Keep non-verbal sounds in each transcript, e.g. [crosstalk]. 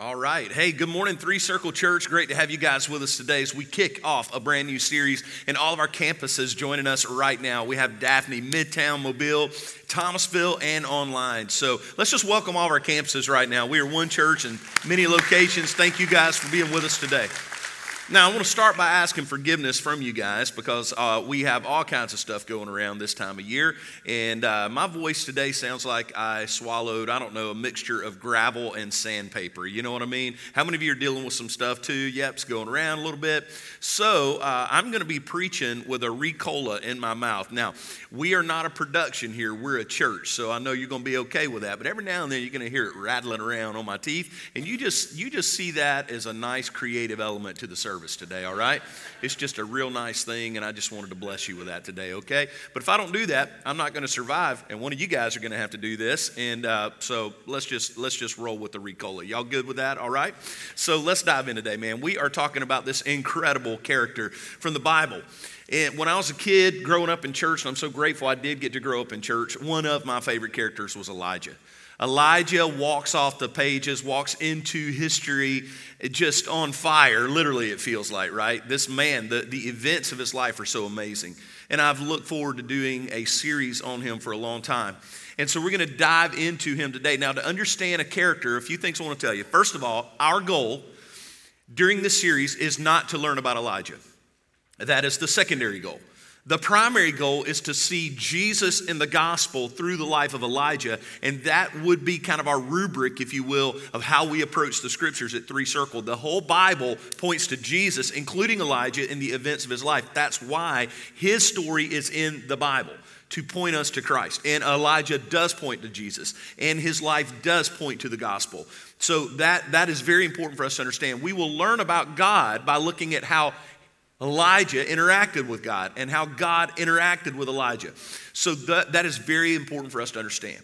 All right. Hey, good morning, Three Circle Church. Great to have you guys with us today as we kick off a brand new series in all of our campuses joining us right now. We have Daphne, Midtown, Mobile, Thomasville, and online. So let's just welcome all of our campuses right now. We are one church in many locations. Thank you guys for being with us today. Now, I want to start by asking forgiveness from you guys because uh, we have all kinds of stuff going around this time of year. And uh, my voice today sounds like I swallowed, I don't know, a mixture of gravel and sandpaper. You know what I mean? How many of you are dealing with some stuff too? Yep, it's going around a little bit. So uh, I'm going to be preaching with a Ricola in my mouth. Now, we are not a production here, we're a church. So I know you're going to be okay with that. But every now and then you're going to hear it rattling around on my teeth. And you just, you just see that as a nice creative element to the service service today, all right? It's just a real nice thing, and I just wanted to bless you with that today, okay? But if I don't do that, I'm not going to survive, and one of you guys are going to have to do this. And uh, so let's just let's just roll with the Ricola. Y'all good with that? All right. So let's dive in today, man. We are talking about this incredible character from the Bible. And when I was a kid growing up in church, and I'm so grateful I did get to grow up in church, one of my favorite characters was Elijah. Elijah walks off the pages, walks into history just on fire, literally, it feels like, right? This man, the, the events of his life are so amazing. And I've looked forward to doing a series on him for a long time. And so we're going to dive into him today. Now, to understand a character, a few things I want to tell you. First of all, our goal during this series is not to learn about Elijah, that is the secondary goal. The primary goal is to see Jesus in the gospel through the life of Elijah, and that would be kind of our rubric, if you will, of how we approach the scriptures at Three Circle. The whole Bible points to Jesus, including Elijah, in the events of his life. That's why his story is in the Bible to point us to Christ. And Elijah does point to Jesus, and his life does point to the gospel. So that, that is very important for us to understand. We will learn about God by looking at how Elijah interacted with God and how God interacted with Elijah. So that, that is very important for us to understand.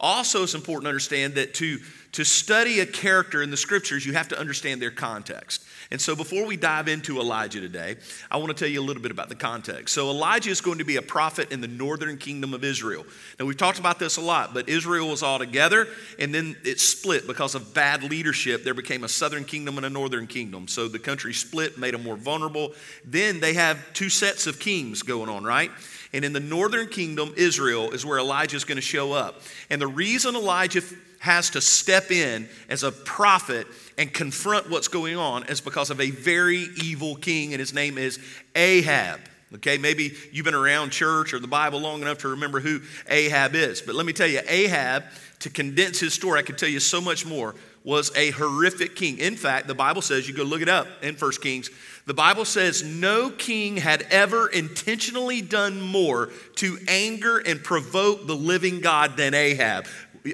Also, it's important to understand that to, to study a character in the scriptures, you have to understand their context. And so, before we dive into Elijah today, I want to tell you a little bit about the context. So, Elijah is going to be a prophet in the northern kingdom of Israel. Now, we've talked about this a lot, but Israel was all together, and then it split because of bad leadership. There became a southern kingdom and a northern kingdom. So, the country split, made them more vulnerable. Then they have two sets of kings going on, right? And in the northern kingdom, Israel, is where Elijah is going to show up. And the reason Elijah has to step in as a prophet and confront what's going on is because of a very evil king, and his name is Ahab. Okay, maybe you've been around church or the Bible long enough to remember who Ahab is. But let me tell you, Ahab, to condense his story, I could tell you so much more, was a horrific king. In fact, the Bible says, you go look it up in First Kings, the Bible says no king had ever intentionally done more to anger and provoke the living God than Ahab.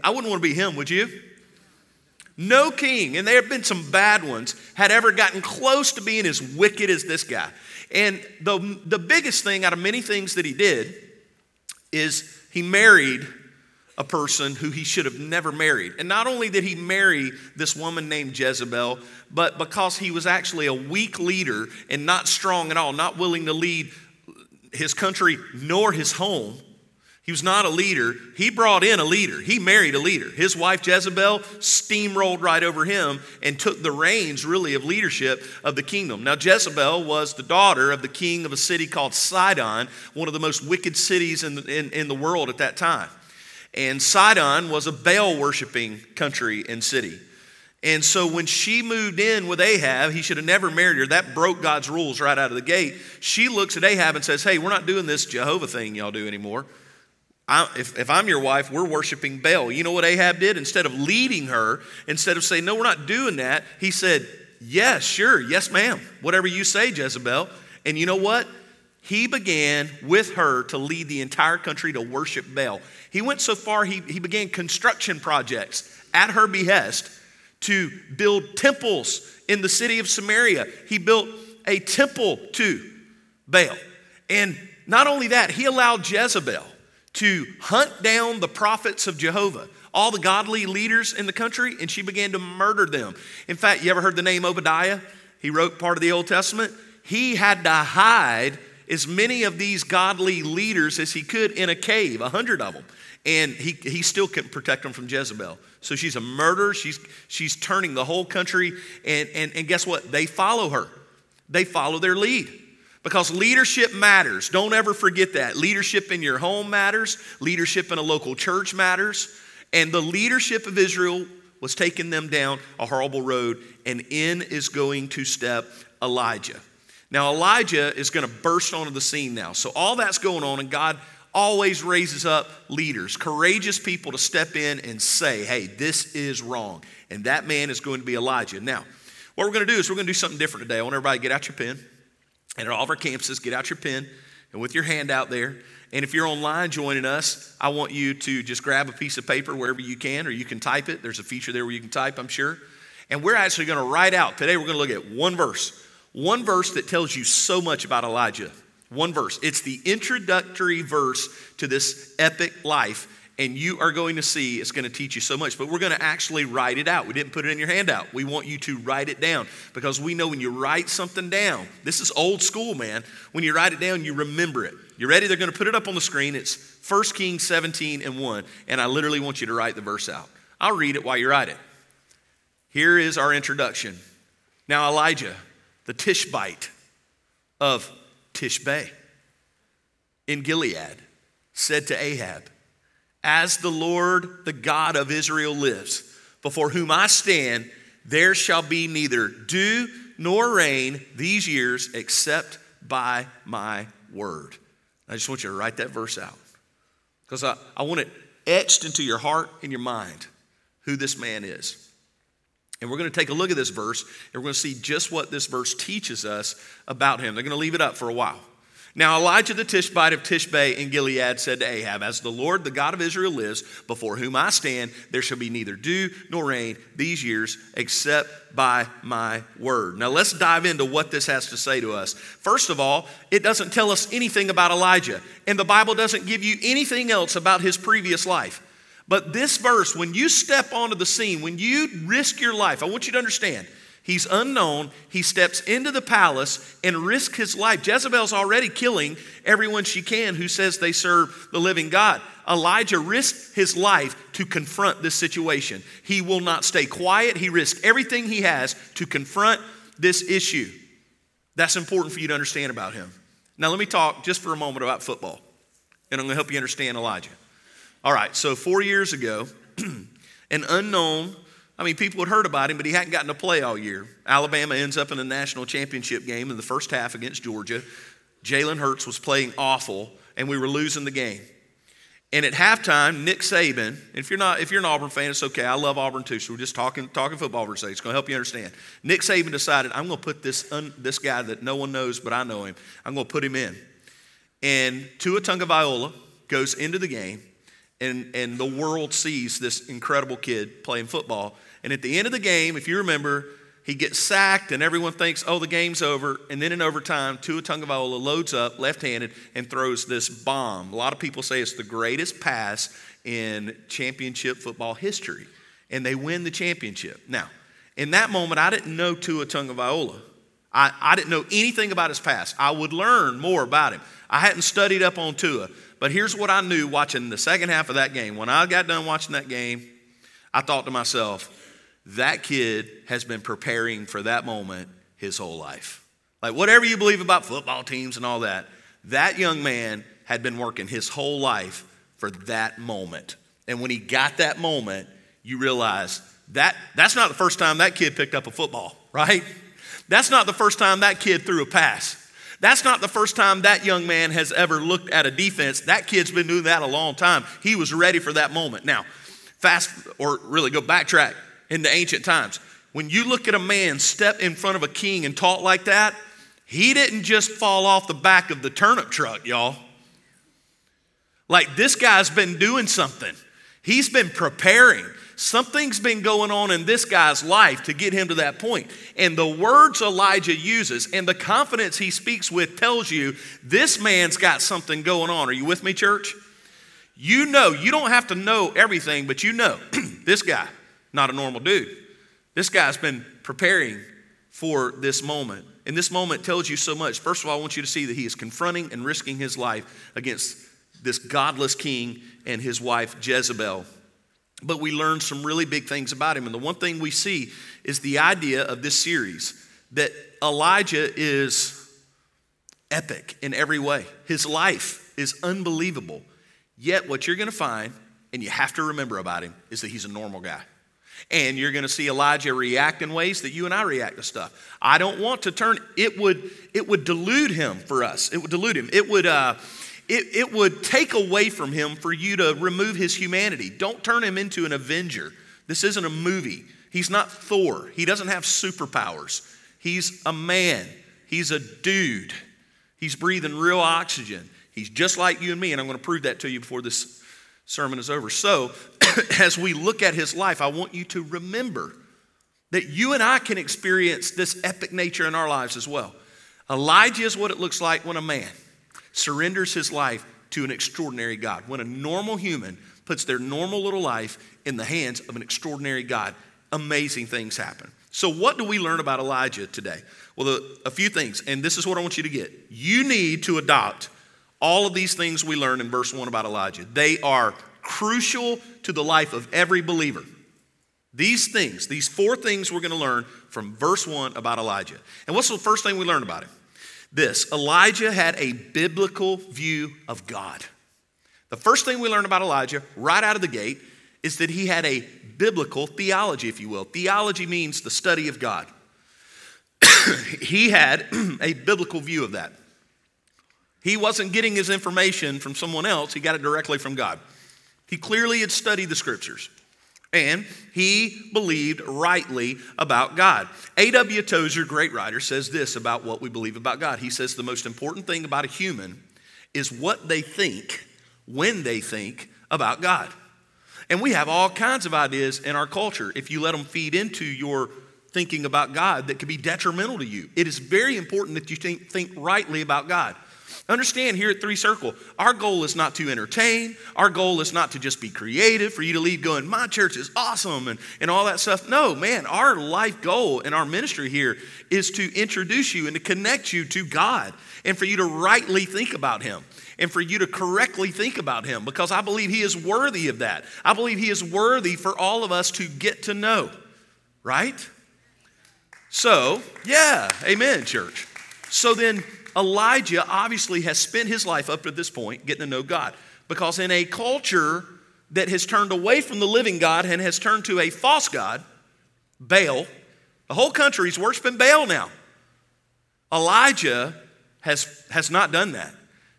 I wouldn't want to be him, would you? No king, and there have been some bad ones, had ever gotten close to being as wicked as this guy. And the, the biggest thing out of many things that he did is he married a person who he should have never married. And not only did he marry this woman named Jezebel, but because he was actually a weak leader and not strong at all, not willing to lead his country nor his home. He was not a leader. He brought in a leader. He married a leader. His wife Jezebel steamrolled right over him and took the reins, really, of leadership of the kingdom. Now, Jezebel was the daughter of the king of a city called Sidon, one of the most wicked cities in the, in, in the world at that time. And Sidon was a Baal worshiping country and city. And so when she moved in with Ahab, he should have never married her. That broke God's rules right out of the gate. She looks at Ahab and says, Hey, we're not doing this Jehovah thing y'all do anymore. I, if, if I'm your wife, we're worshiping Baal. You know what Ahab did? Instead of leading her, instead of saying, No, we're not doing that, he said, Yes, sure, yes, ma'am. Whatever you say, Jezebel. And you know what? He began with her to lead the entire country to worship Baal. He went so far, he, he began construction projects at her behest to build temples in the city of Samaria. He built a temple to Baal. And not only that, he allowed Jezebel to hunt down the prophets of Jehovah, all the godly leaders in the country, and she began to murder them. In fact, you ever heard the name Obadiah? He wrote part of the Old Testament. He had to hide as many of these godly leaders as he could in a cave, a hundred of them. And he, he still couldn't protect them from Jezebel. So she's a murderer. She's, she's turning the whole country. And, and, and guess what? They follow her, they follow their lead. Because leadership matters. Don't ever forget that. Leadership in your home matters, leadership in a local church matters. And the leadership of Israel was taking them down a horrible road, and in is going to step Elijah. Now, Elijah is going to burst onto the scene now. So, all that's going on, and God always raises up leaders, courageous people to step in and say, hey, this is wrong. And that man is going to be Elijah. Now, what we're going to do is we're going to do something different today. I want everybody to get out your pen. And at all of our campuses, get out your pen and with your hand out there. And if you're online joining us, I want you to just grab a piece of paper wherever you can, or you can type it. There's a feature there where you can type, I'm sure. And we're actually going to write out today, we're going to look at one verse, one verse that tells you so much about Elijah. One verse. It's the introductory verse to this epic life, and you are going to see it's going to teach you so much. But we're going to actually write it out. We didn't put it in your handout. We want you to write it down because we know when you write something down, this is old school, man. When you write it down, you remember it. You ready? They're going to put it up on the screen. It's 1 Kings 17 and 1, and I literally want you to write the verse out. I'll read it while you write it. Here is our introduction. Now, Elijah, the Tishbite of Tishbe in Gilead said to Ahab, As the Lord, the God of Israel, lives, before whom I stand, there shall be neither dew nor rain these years except by my word. I just want you to write that verse out because I, I want it etched into your heart and your mind who this man is. And we're going to take a look at this verse, and we're going to see just what this verse teaches us about him. They're going to leave it up for a while. Now, Elijah the Tishbite of Tishbe in Gilead said to Ahab, As the Lord, the God of Israel, lives, before whom I stand, there shall be neither dew nor rain these years except by my word. Now, let's dive into what this has to say to us. First of all, it doesn't tell us anything about Elijah, and the Bible doesn't give you anything else about his previous life. But this verse, when you step onto the scene, when you risk your life, I want you to understand He's unknown. He steps into the palace and risks his life. Jezebel's already killing everyone she can who says they serve the living God. Elijah risked his life to confront this situation. He will not stay quiet. He risked everything he has to confront this issue. That's important for you to understand about him. Now, let me talk just for a moment about football, and I'm going to help you understand Elijah. All right, so four years ago, [clears throat] an unknown, I mean, people had heard about him, but he hadn't gotten to play all year. Alabama ends up in a national championship game in the first half against Georgia. Jalen Hurts was playing awful, and we were losing the game. And at halftime, Nick Saban, if you're not if you're an Auburn fan, it's okay. I love Auburn too. So we're just talking talking football for a second. It's going to help you understand. Nick Saban decided I'm going to put this un, this guy that no one knows but I know him. I'm going to put him in. And Tua Tagovailoa goes into the game, and and the world sees this incredible kid playing football. And at the end of the game, if you remember, he gets sacked, and everyone thinks, oh, the game's over. And then in overtime, Tua Tagovailoa loads up left-handed and throws this bomb. A lot of people say it's the greatest pass in championship football history, and they win the championship. Now, in that moment, I didn't know Tua Tagovailoa. I, I didn't know anything about his past. I would learn more about him. I hadn't studied up on Tua, but here's what I knew watching the second half of that game. When I got done watching that game, I thought to myself, that kid has been preparing for that moment his whole life. Like, whatever you believe about football teams and all that, that young man had been working his whole life for that moment. And when he got that moment, you realize that that's not the first time that kid picked up a football, [laughs] right? That's not the first time that kid threw a pass. That's not the first time that young man has ever looked at a defense. That kid's been doing that a long time. He was ready for that moment. Now, fast or really go backtrack in the ancient times. When you look at a man step in front of a king and talk like that, he didn't just fall off the back of the turnip truck, y'all. Like this guy's been doing something. He's been preparing. Something's been going on in this guy's life to get him to that point. And the words Elijah uses and the confidence he speaks with tells you this man's got something going on. Are you with me, church? You know, you don't have to know everything, but you know [clears throat] this guy not a normal dude. This guy's been preparing for this moment. And this moment tells you so much. First of all, I want you to see that he is confronting and risking his life against this godless king and his wife Jezebel. But we learn some really big things about him. And the one thing we see is the idea of this series that Elijah is epic in every way. His life is unbelievable. Yet, what you're going to find, and you have to remember about him, is that he's a normal guy. And you're going to see Elijah react in ways that you and I react to stuff. I don't want to turn, it would, it would delude him for us. It would delude him. It would, uh, it, it would take away from him for you to remove his humanity. Don't turn him into an avenger. This isn't a movie. He's not Thor. He doesn't have superpowers. He's a man. He's a dude. He's breathing real oxygen. He's just like you and me, and I'm going to prove that to you before this sermon is over. So, [clears throat] as we look at his life, I want you to remember that you and I can experience this epic nature in our lives as well. Elijah is what it looks like when a man surrenders his life to an extraordinary God. When a normal human puts their normal little life in the hands of an extraordinary God, amazing things happen. So, what do we learn about Elijah today? Well, the, a few things, and this is what I want you to get. You need to adopt all of these things we learn in verse 1 about Elijah. They are crucial to the life of every believer. These things, these four things we're going to learn from verse 1 about Elijah. And what's the first thing we learn about him? This Elijah had a biblical view of God. The first thing we learn about Elijah right out of the gate is that he had a biblical theology, if you will. Theology means the study of God. [coughs] he had [coughs] a biblical view of that. He wasn't getting his information from someone else, he got it directly from God. He clearly had studied the scriptures. And he believed rightly about God. A.W. Tozer, great writer, says this about what we believe about God. He says the most important thing about a human is what they think when they think about God. And we have all kinds of ideas in our culture if you let them feed into your thinking about God that could be detrimental to you. It is very important that you think, think rightly about God. Understand here at Three Circle, our goal is not to entertain. Our goal is not to just be creative, for you to leave going, my church is awesome and, and all that stuff. No, man, our life goal and our ministry here is to introduce you and to connect you to God and for you to rightly think about Him and for you to correctly think about Him because I believe He is worthy of that. I believe He is worthy for all of us to get to know, right? So, yeah, amen, church. So then, Elijah obviously has spent his life up to this point getting to know God because in a culture that has turned away from the living God and has turned to a false God, Baal, the whole country is worshiping Baal now. Elijah has, has not done that.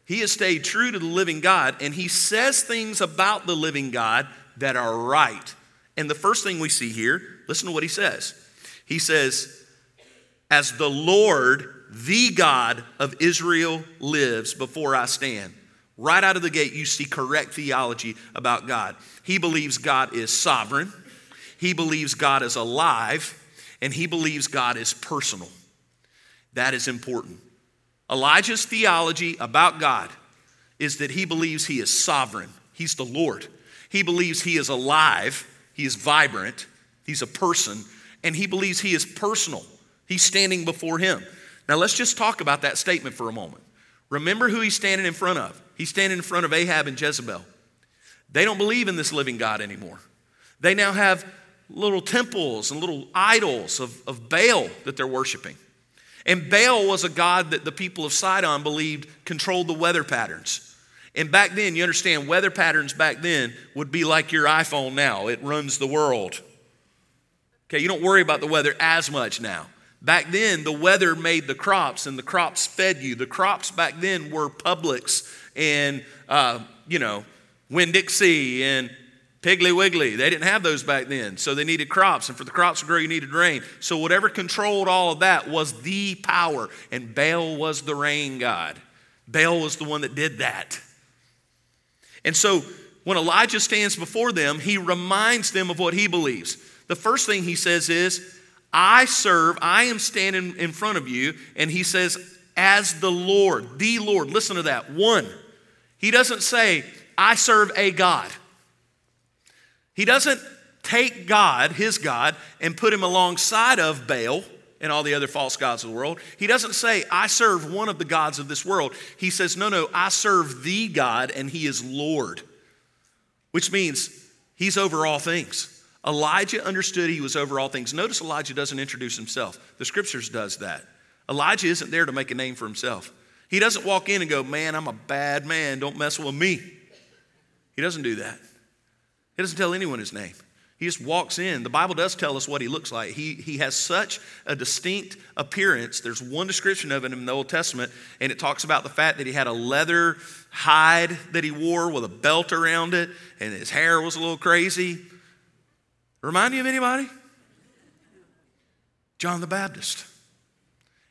He has stayed true to the living God and he says things about the living God that are right. And the first thing we see here, listen to what he says. He says, As the Lord the God of Israel lives before I stand. Right out of the gate, you see correct theology about God. He believes God is sovereign, he believes God is alive, and he believes God is personal. That is important. Elijah's theology about God is that he believes he is sovereign, he's the Lord. He believes he is alive, he is vibrant, he's a person, and he believes he is personal. He's standing before him. Now, let's just talk about that statement for a moment. Remember who he's standing in front of. He's standing in front of Ahab and Jezebel. They don't believe in this living God anymore. They now have little temples and little idols of, of Baal that they're worshiping. And Baal was a god that the people of Sidon believed controlled the weather patterns. And back then, you understand, weather patterns back then would be like your iPhone now, it runs the world. Okay, you don't worry about the weather as much now. Back then, the weather made the crops and the crops fed you. The crops back then were Publix and, uh, you know, Winn Dixie and Piggly Wiggly. They didn't have those back then. So they needed crops. And for the crops to grow, you needed rain. So whatever controlled all of that was the power. And Baal was the rain god. Baal was the one that did that. And so when Elijah stands before them, he reminds them of what he believes. The first thing he says is, I serve, I am standing in front of you, and he says, as the Lord, the Lord. Listen to that. One. He doesn't say, I serve a God. He doesn't take God, his God, and put him alongside of Baal and all the other false gods of the world. He doesn't say, I serve one of the gods of this world. He says, No, no, I serve the God, and he is Lord, which means He's over all things. Elijah understood he was over all things. Notice Elijah doesn't introduce himself. The scriptures does that. Elijah isn't there to make a name for himself. He doesn't walk in and go, "Man, I'm a bad man. Don't mess with me." He doesn't do that. He doesn't tell anyone his name. He just walks in. The Bible does tell us what he looks like. He, he has such a distinct appearance. There's one description of him in the Old Testament, and it talks about the fact that he had a leather hide that he wore with a belt around it, and his hair was a little crazy. Remind you of anybody? John the Baptist.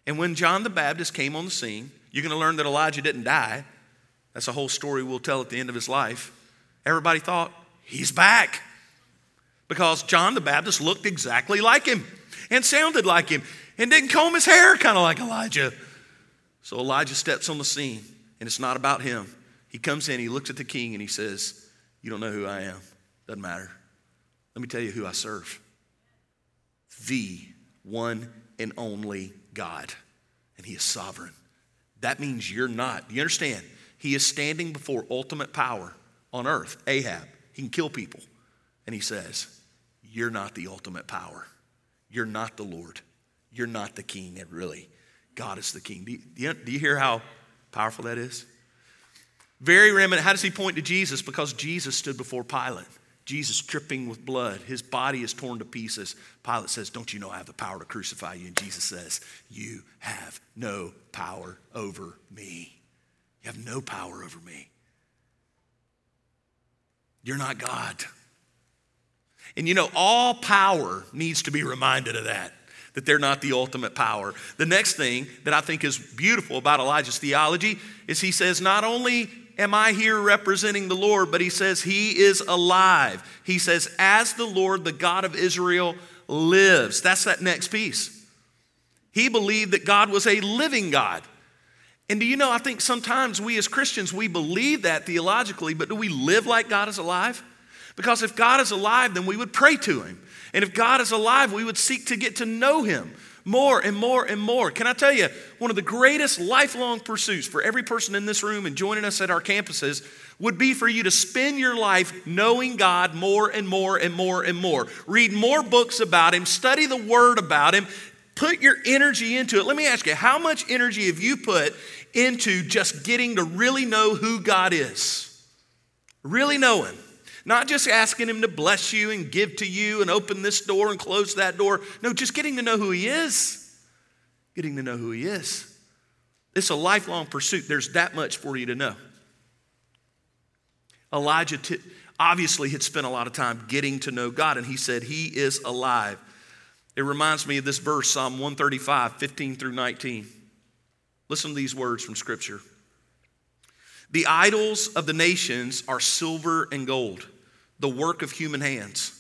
And when John the Baptist came on the scene, you're going to learn that Elijah didn't die. That's a whole story we'll tell at the end of his life. Everybody thought, he's back because John the Baptist looked exactly like him and sounded like him and didn't comb his hair kind of like Elijah. So Elijah steps on the scene, and it's not about him. He comes in, he looks at the king, and he says, You don't know who I am. Doesn't matter. Let me tell you who I serve the one and only God, and he is sovereign. That means you're not. Do you understand? He is standing before ultimate power on earth, Ahab. He can kill people. And he says, you're not the ultimate power. You're not the Lord. You're not the king, and really, God is the king. Do you, do you, hear how powerful that is? Very remnant. How does he point to Jesus? Because Jesus stood before Pilate. Jesus dripping with blood. His body is torn to pieces. Pilate says, Don't you know I have the power to crucify you? And Jesus says, You have no power over me. You have no power over me. You're not God. And you know, all power needs to be reminded of that, that they're not the ultimate power. The next thing that I think is beautiful about Elijah's theology is he says, Not only am I here representing the Lord, but he says, He is alive. He says, As the Lord, the God of Israel, lives. That's that next piece. He believed that God was a living God. And do you know, I think sometimes we as Christians, we believe that theologically, but do we live like God is alive? Because if God is alive, then we would pray to him. And if God is alive, we would seek to get to know him more and more and more. Can I tell you, one of the greatest lifelong pursuits for every person in this room and joining us at our campuses would be for you to spend your life knowing God more and more and more and more. Read more books about Him, study the Word about Him, put your energy into it. Let me ask you, how much energy have you put into just getting to really know who God is? Really know Him. Not just asking Him to bless you and give to you and open this door and close that door. No, just getting to know who He is. Getting to know who He is. It's a lifelong pursuit. There's that much for you to know. Elijah t- obviously had spent a lot of time getting to know God, and he said, He is alive. It reminds me of this verse, Psalm 135, 15 through 19. Listen to these words from Scripture. The idols of the nations are silver and gold, the work of human hands.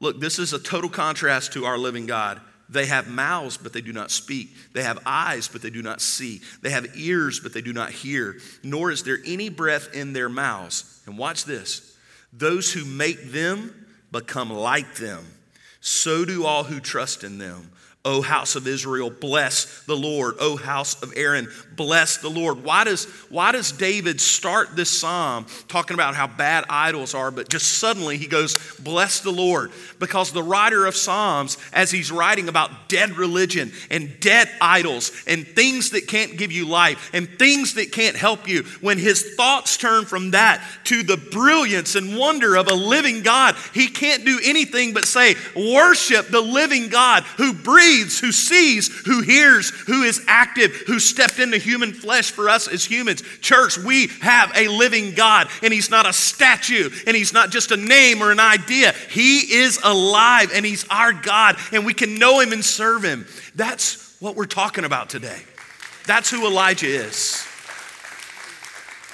Look, this is a total contrast to our living God. They have mouths, but they do not speak. They have eyes, but they do not see. They have ears, but they do not hear. Nor is there any breath in their mouths. And watch this those who make them become like them. So do all who trust in them. O house of Israel, bless the Lord. O house of Aaron, bless the Lord. Why does, why does David start this psalm talking about how bad idols are, but just suddenly he goes, bless the Lord? Because the writer of Psalms, as he's writing about dead religion and dead idols and things that can't give you life and things that can't help you, when his thoughts turn from that to the brilliance and wonder of a living God, he can't do anything but say, worship the living God who breathes breathes, who sees, who hears, who is active, who stepped into human flesh for us as humans. Church, we have a living God, and He's not a statue, and He's not just a name or an idea. He is alive, and He's our God, and we can know Him and serve Him. That's what we're talking about today. That's who Elijah is.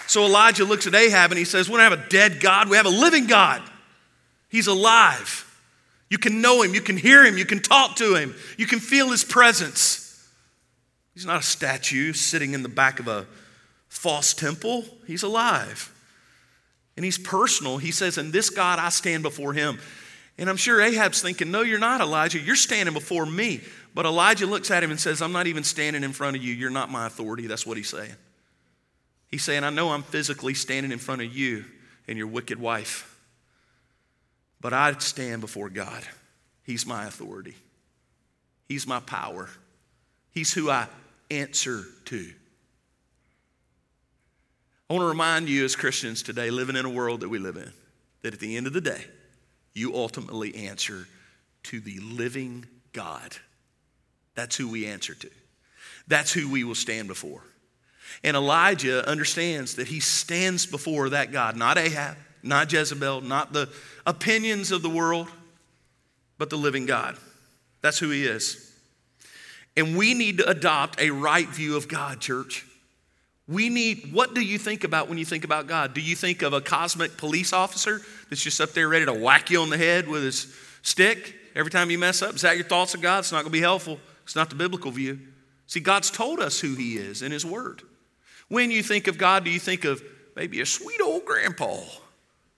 So Elijah looks at Ahab and he says, We don't have a dead God, we have a living God. He's alive. You can know him, you can hear him, you can talk to him, you can feel his presence. He's not a statue sitting in the back of a false temple, he's alive. And he's personal. He says, And this God, I stand before him. And I'm sure Ahab's thinking, No, you're not, Elijah. You're standing before me. But Elijah looks at him and says, I'm not even standing in front of you. You're not my authority. That's what he's saying. He's saying, I know I'm physically standing in front of you and your wicked wife. But I stand before God. He's my authority, He's my power, He's who I answer to. I want to remind you as Christians today, living in a world that we live in, that at the end of the day, you ultimately answer to the living God. That's who we answer to. That's who we will stand before. And Elijah understands that he stands before that God, not Ahab, not Jezebel, not the opinions of the world, but the living God. That's who he is. And we need to adopt a right view of God, church. We need, what do you think about when you think about God? Do you think of a cosmic police officer that's just up there ready to whack you on the head with his stick every time you mess up? Is that your thoughts of God? It's not going to be helpful. It's not the biblical view. See, God's told us who He is in His Word. When you think of God, do you think of maybe a sweet old grandpa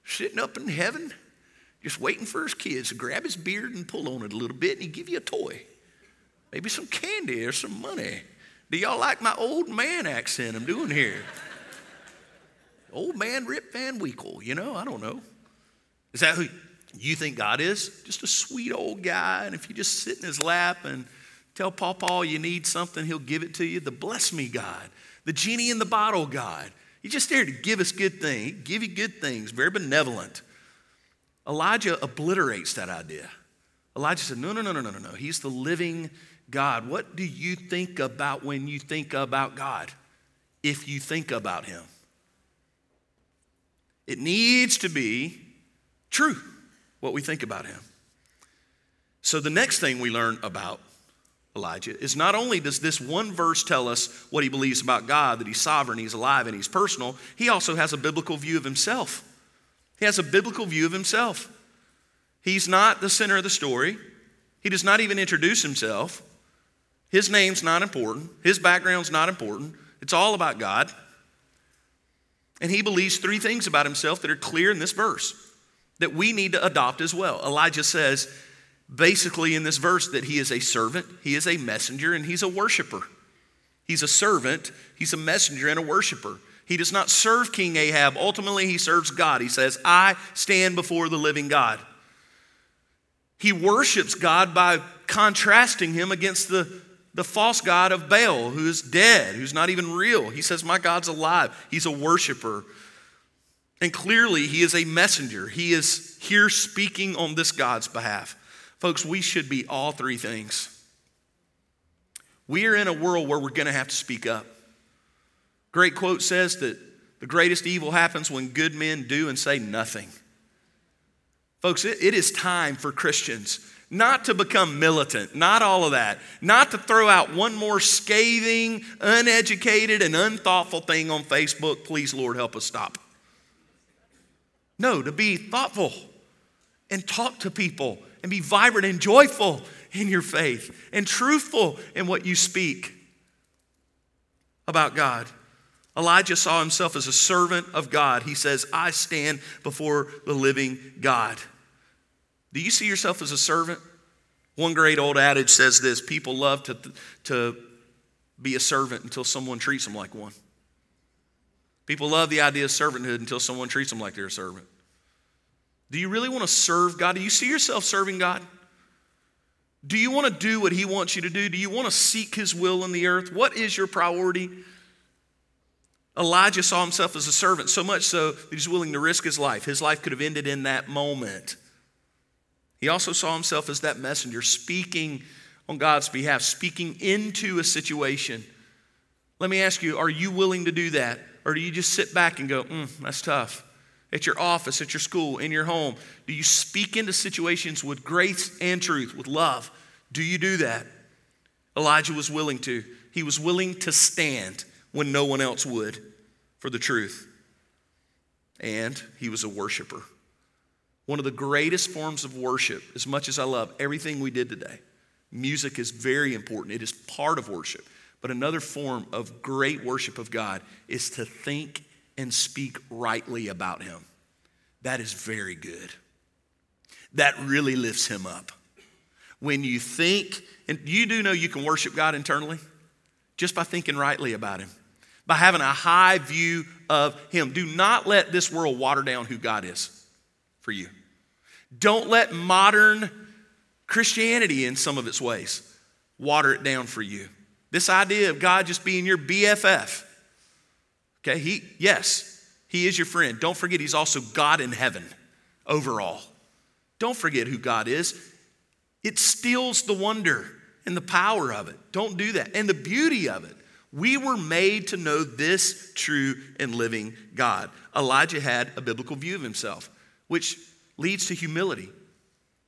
sitting up in heaven, just waiting for his kids to grab his beard and pull on it a little bit and he'd give you a toy? Maybe some candy or some money. Do y'all like my old man accent I'm doing here? old man Rip Van Winkle, you know, I don't know. Is that who you think God is? Just a sweet old guy, and if you just sit in his lap and tell Paw Paul you need something, he'll give it to you. The bless me God, the genie in the bottle God. He's just there to give us good things, give you good things, very benevolent. Elijah obliterates that idea. Elijah said, No, no, no, no, no, no, no. He's the living God. What do you think about when you think about God? If you think about Him, it needs to be true what we think about Him. So, the next thing we learn about Elijah is not only does this one verse tell us what he believes about God, that he's sovereign, he's alive, and he's personal, he also has a biblical view of himself. He has a biblical view of himself. He's not the center of the story. He does not even introduce himself. His name's not important. His background's not important. It's all about God. And he believes three things about himself that are clear in this verse that we need to adopt as well. Elijah says, basically, in this verse, that he is a servant, he is a messenger, and he's a worshiper. He's a servant, he's a messenger, and a worshiper. He does not serve King Ahab. Ultimately, he serves God. He says, I stand before the living God. He worships God by contrasting him against the, the false God of Baal, who is dead, who's not even real. He says, My God's alive. He's a worshiper. And clearly, he is a messenger. He is here speaking on this God's behalf. Folks, we should be all three things. We are in a world where we're going to have to speak up. Great quote says that the greatest evil happens when good men do and say nothing. Folks, it, it is time for Christians not to become militant, not all of that, not to throw out one more scathing, uneducated, and unthoughtful thing on Facebook. Please, Lord, help us stop. No, to be thoughtful and talk to people and be vibrant and joyful in your faith and truthful in what you speak about God. Elijah saw himself as a servant of God. He says, I stand before the living God. Do you see yourself as a servant? One great old adage says this people love to, to be a servant until someone treats them like one. People love the idea of servanthood until someone treats them like they're a servant. Do you really want to serve God? Do you see yourself serving God? Do you want to do what He wants you to do? Do you want to seek His will in the earth? What is your priority? Elijah saw himself as a servant, so much so that he's willing to risk his life. His life could have ended in that moment. He also saw himself as that messenger, speaking on God's behalf, speaking into a situation. Let me ask you are you willing to do that? Or do you just sit back and go, mm, that's tough? At your office, at your school, in your home, do you speak into situations with grace and truth, with love? Do you do that? Elijah was willing to. He was willing to stand when no one else would for the truth. And he was a worshiper. One of the greatest forms of worship, as much as I love everything we did today, music is very important. It is part of worship. But another form of great worship of God is to think and speak rightly about Him. That is very good. That really lifts Him up. When you think, and you do know you can worship God internally just by thinking rightly about Him by having a high view of Him. Do not let this world water down who God is for you. Don't let modern Christianity, in some of its ways, water it down for you. This idea of God just being your BFF. Okay, he, yes, he is your friend. Don't forget, he's also God in heaven overall. Don't forget who God is. It steals the wonder and the power of it. Don't do that. And the beauty of it. We were made to know this true and living God. Elijah had a biblical view of himself, which leads to humility.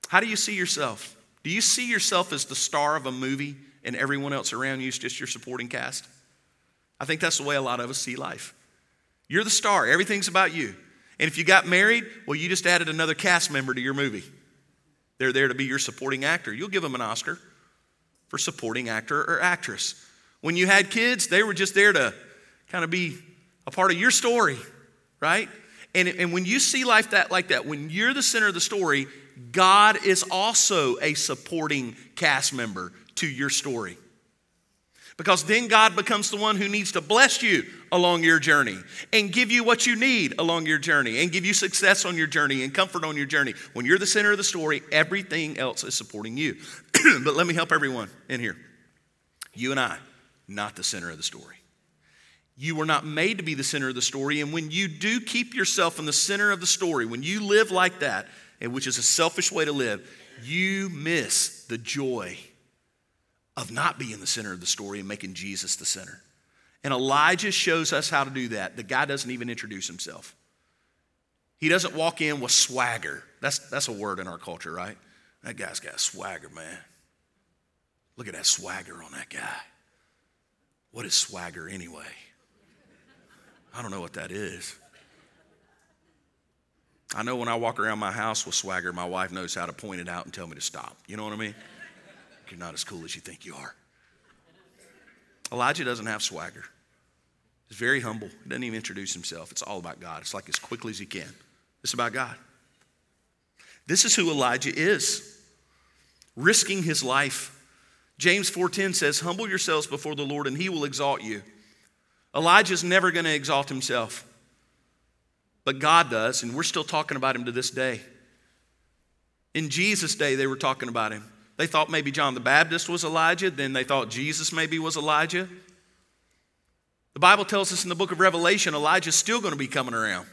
How do you see yourself? Do you see yourself as the star of a movie and everyone else around you is just your supporting cast? I think that's the way a lot of us see life. You're the star, everything's about you. And if you got married, well, you just added another cast member to your movie. They're there to be your supporting actor. You'll give them an Oscar for supporting actor or actress. When you had kids, they were just there to kind of be a part of your story, right? And, and when you see life that like that, when you're the center of the story, God is also a supporting cast member to your story. Because then God becomes the one who needs to bless you along your journey and give you what you need along your journey and give you success on your journey and comfort on your journey. When you're the center of the story, everything else is supporting you. [clears throat] but let me help everyone in here. You and I, not the center of the story. You were not made to be the center of the story. And when you do keep yourself in the center of the story, when you live like that, eh, which is a selfish way to live, you miss the joy of not being the center of the story and making Jesus the center. And Elijah shows us how to do that. The guy doesn't even introduce himself. He doesn't walk in with swagger. That's, that's a word in our culture, right? That guy's got swagger, man. Look at that swagger on that guy. What is swagger anyway? I don't know what that is. I know when I walk around my house with swagger, my wife knows how to point it out and tell me to stop. You know what I mean? You're not as cool as you think you are. Elijah doesn't have swagger. He's very humble. He doesn't even introduce himself. It's all about God. It's like as quickly as he can. It's about God. This is who Elijah is. Risking his life. James 4:10 says, "Humble yourselves before the Lord and he will exalt you." Elijah's never going to exalt himself. But God does, and we're still talking about him to this day. In Jesus' day, they were talking about him. They thought maybe John the Baptist was Elijah, then they thought Jesus maybe was Elijah. The Bible tells us in the book of Revelation, Elijah's still going to be coming around.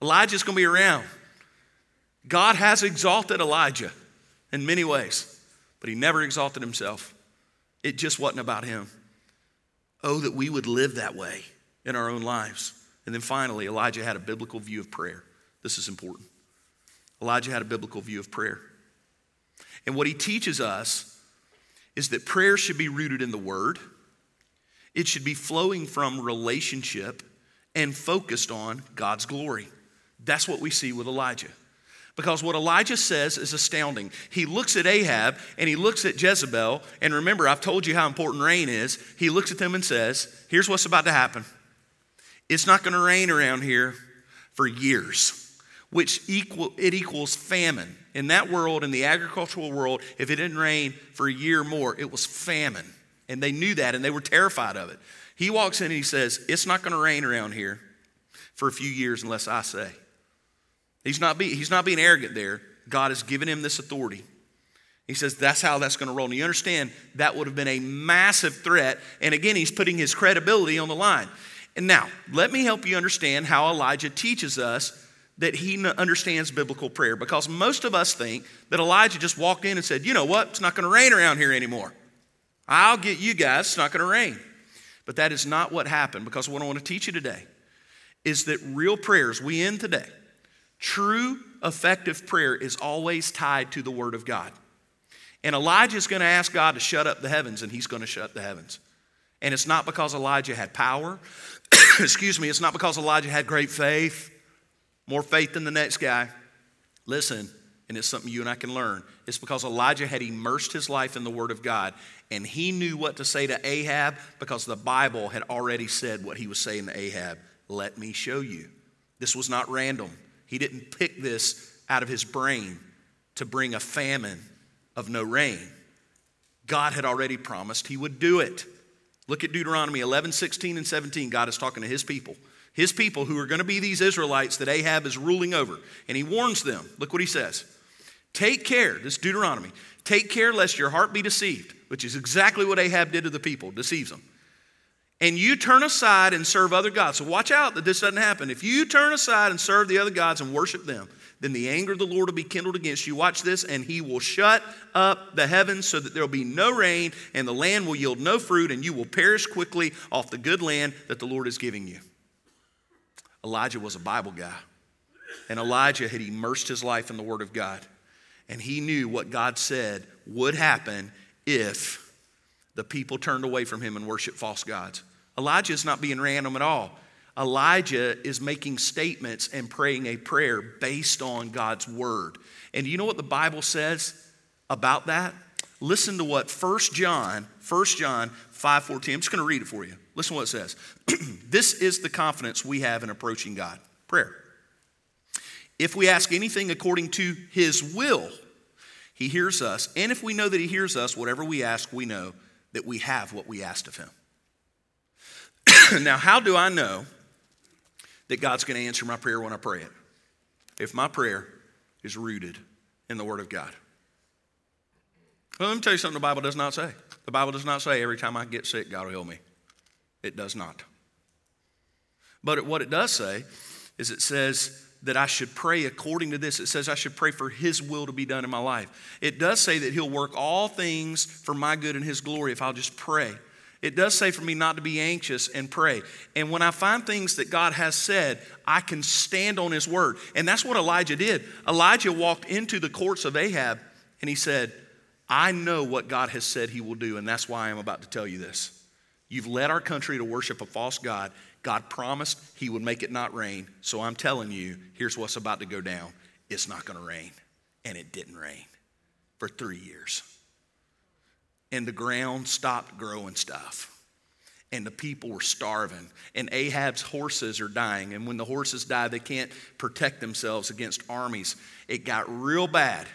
Elijah's going to be around. God has exalted Elijah in many ways, but he never exalted himself. It just wasn't about him. Oh, that we would live that way in our own lives. And then finally, Elijah had a biblical view of prayer. This is important. Elijah had a biblical view of prayer. And what he teaches us is that prayer should be rooted in the Word, it should be flowing from relationship and focused on God's glory. That's what we see with Elijah. Because what Elijah says is astounding. He looks at Ahab and he looks at Jezebel. And remember, I've told you how important rain is. He looks at them and says, Here's what's about to happen it's not going to rain around here for years, which equal, it equals famine. In that world, in the agricultural world, if it didn't rain for a year or more, it was famine. And they knew that and they were terrified of it. He walks in and he says, It's not going to rain around here for a few years unless I say. He's not, be, he's not being arrogant there. God has given him this authority. He says that's how that's going to roll. And you understand that would have been a massive threat. And again, he's putting his credibility on the line. And now, let me help you understand how Elijah teaches us that he understands biblical prayer because most of us think that Elijah just walked in and said, You know what? It's not going to rain around here anymore. I'll get you guys. It's not going to rain. But that is not what happened because what I want to teach you today is that real prayers, we end today, true effective prayer is always tied to the Word of God. And Elijah is going to ask God to shut up the heavens, and he's going to shut the heavens. And it's not because Elijah had power. [coughs] Excuse me, it's not because Elijah had great faith more faith than the next guy. Listen, and it's something you and I can learn. It's because Elijah had immersed his life in the Word of God, and he knew what to say to Ahab because the Bible had already said what he was saying to Ahab. Let me show you. This was not random. He didn't pick this out of his brain to bring a famine of no rain. God had already promised he would do it. Look at Deuteronomy 11, 16, and 17. God is talking to his people. His people who are going to be these Israelites that Ahab is ruling over. And he warns them. Look what he says Take care, this Deuteronomy, take care lest your heart be deceived, which is exactly what Ahab did to the people, deceives them. And you turn aside and serve other gods. So watch out that this doesn't happen. If you turn aside and serve the other gods and worship them, then the anger of the Lord will be kindled against you. Watch this, and he will shut up the heavens so that there will be no rain, and the land will yield no fruit, and you will perish quickly off the good land that the Lord is giving you. Elijah was a Bible guy. And Elijah had immersed his life in the Word of God. And he knew what God said would happen if the people turned away from him and worshiped false gods. Elijah is not being random at all. Elijah is making statements and praying a prayer based on God's word. And you know what the Bible says about that? Listen to what 1 John, 1 John 5:14. I'm just going to read it for you. Listen to what it says. [clears throat] this is the confidence we have in approaching God. Prayer. If we ask anything according to his will, he hears us. And if we know that he hears us, whatever we ask, we know that we have what we asked of him. [clears throat] now, how do I know that God's going to answer my prayer when I pray it? If my prayer is rooted in the Word of God. Well, let me tell you something the Bible does not say. The Bible does not say every time I get sick, God will heal me. It does not. But what it does say is it says that I should pray according to this. It says I should pray for His will to be done in my life. It does say that He'll work all things for my good and His glory if I'll just pray. It does say for me not to be anxious and pray. And when I find things that God has said, I can stand on His word. And that's what Elijah did. Elijah walked into the courts of Ahab and he said, I know what God has said he will do, and that's why I'm about to tell you this. You've led our country to worship a false God. God promised he would make it not rain. So I'm telling you, here's what's about to go down it's not going to rain. And it didn't rain for three years. And the ground stopped growing stuff. And the people were starving. And Ahab's horses are dying. And when the horses die, they can't protect themselves against armies. It got real bad.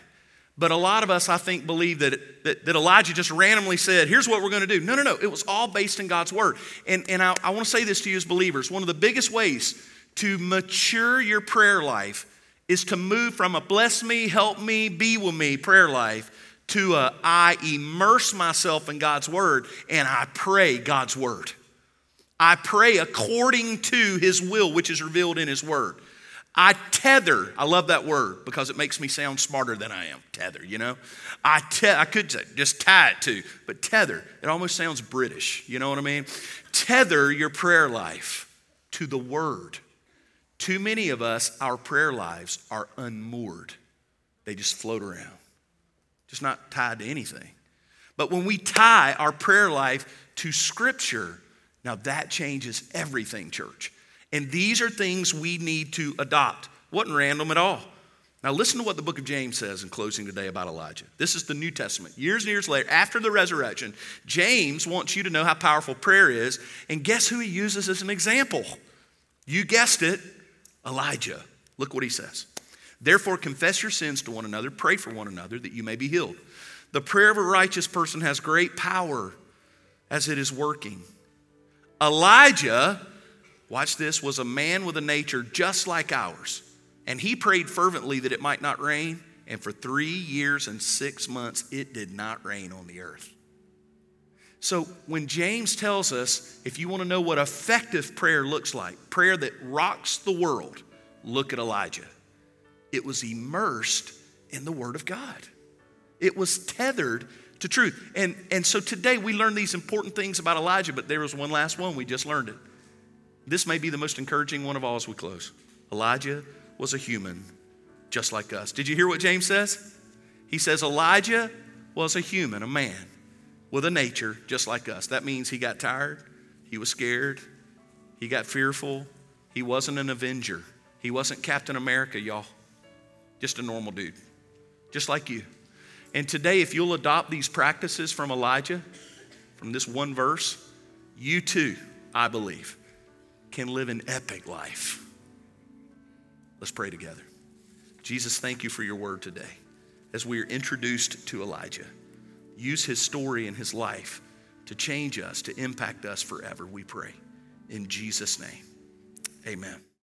But a lot of us, I think, believe that, that, that Elijah just randomly said, here's what we're going to do. No, no, no. It was all based in God's word. And, and I, I want to say this to you as believers one of the biggest ways to mature your prayer life is to move from a bless me, help me, be with me prayer life to a I immerse myself in God's word and I pray God's word. I pray according to his will, which is revealed in his word. I tether. I love that word because it makes me sound smarter than I am. Tether, you know? I, te- I could just tie it to, but tether, it almost sounds British. You know what I mean? Tether your prayer life to the word. Too many of us, our prayer lives are unmoored, they just float around, just not tied to anything. But when we tie our prayer life to Scripture, now that changes everything, church. And these are things we need to adopt. Wasn't random at all. Now, listen to what the book of James says in closing today about Elijah. This is the New Testament. Years and years later, after the resurrection, James wants you to know how powerful prayer is. And guess who he uses as an example? You guessed it, Elijah. Look what he says. Therefore, confess your sins to one another, pray for one another that you may be healed. The prayer of a righteous person has great power as it is working. Elijah watch this, was a man with a nature just like ours. And he prayed fervently that it might not rain. And for three years and six months, it did not rain on the earth. So when James tells us, if you want to know what effective prayer looks like, prayer that rocks the world, look at Elijah. It was immersed in the Word of God, it was tethered to truth. And, and so today we learn these important things about Elijah, but there was one last one. We just learned it. This may be the most encouraging one of all as we close. Elijah was a human just like us. Did you hear what James says? He says Elijah was a human, a man with a nature just like us. That means he got tired, he was scared, he got fearful, he wasn't an avenger, he wasn't Captain America, y'all. Just a normal dude, just like you. And today, if you'll adopt these practices from Elijah, from this one verse, you too, I believe, can live an epic life. Let's pray together. Jesus, thank you for your word today. As we are introduced to Elijah, use his story and his life to change us, to impact us forever, we pray. In Jesus' name, Amen.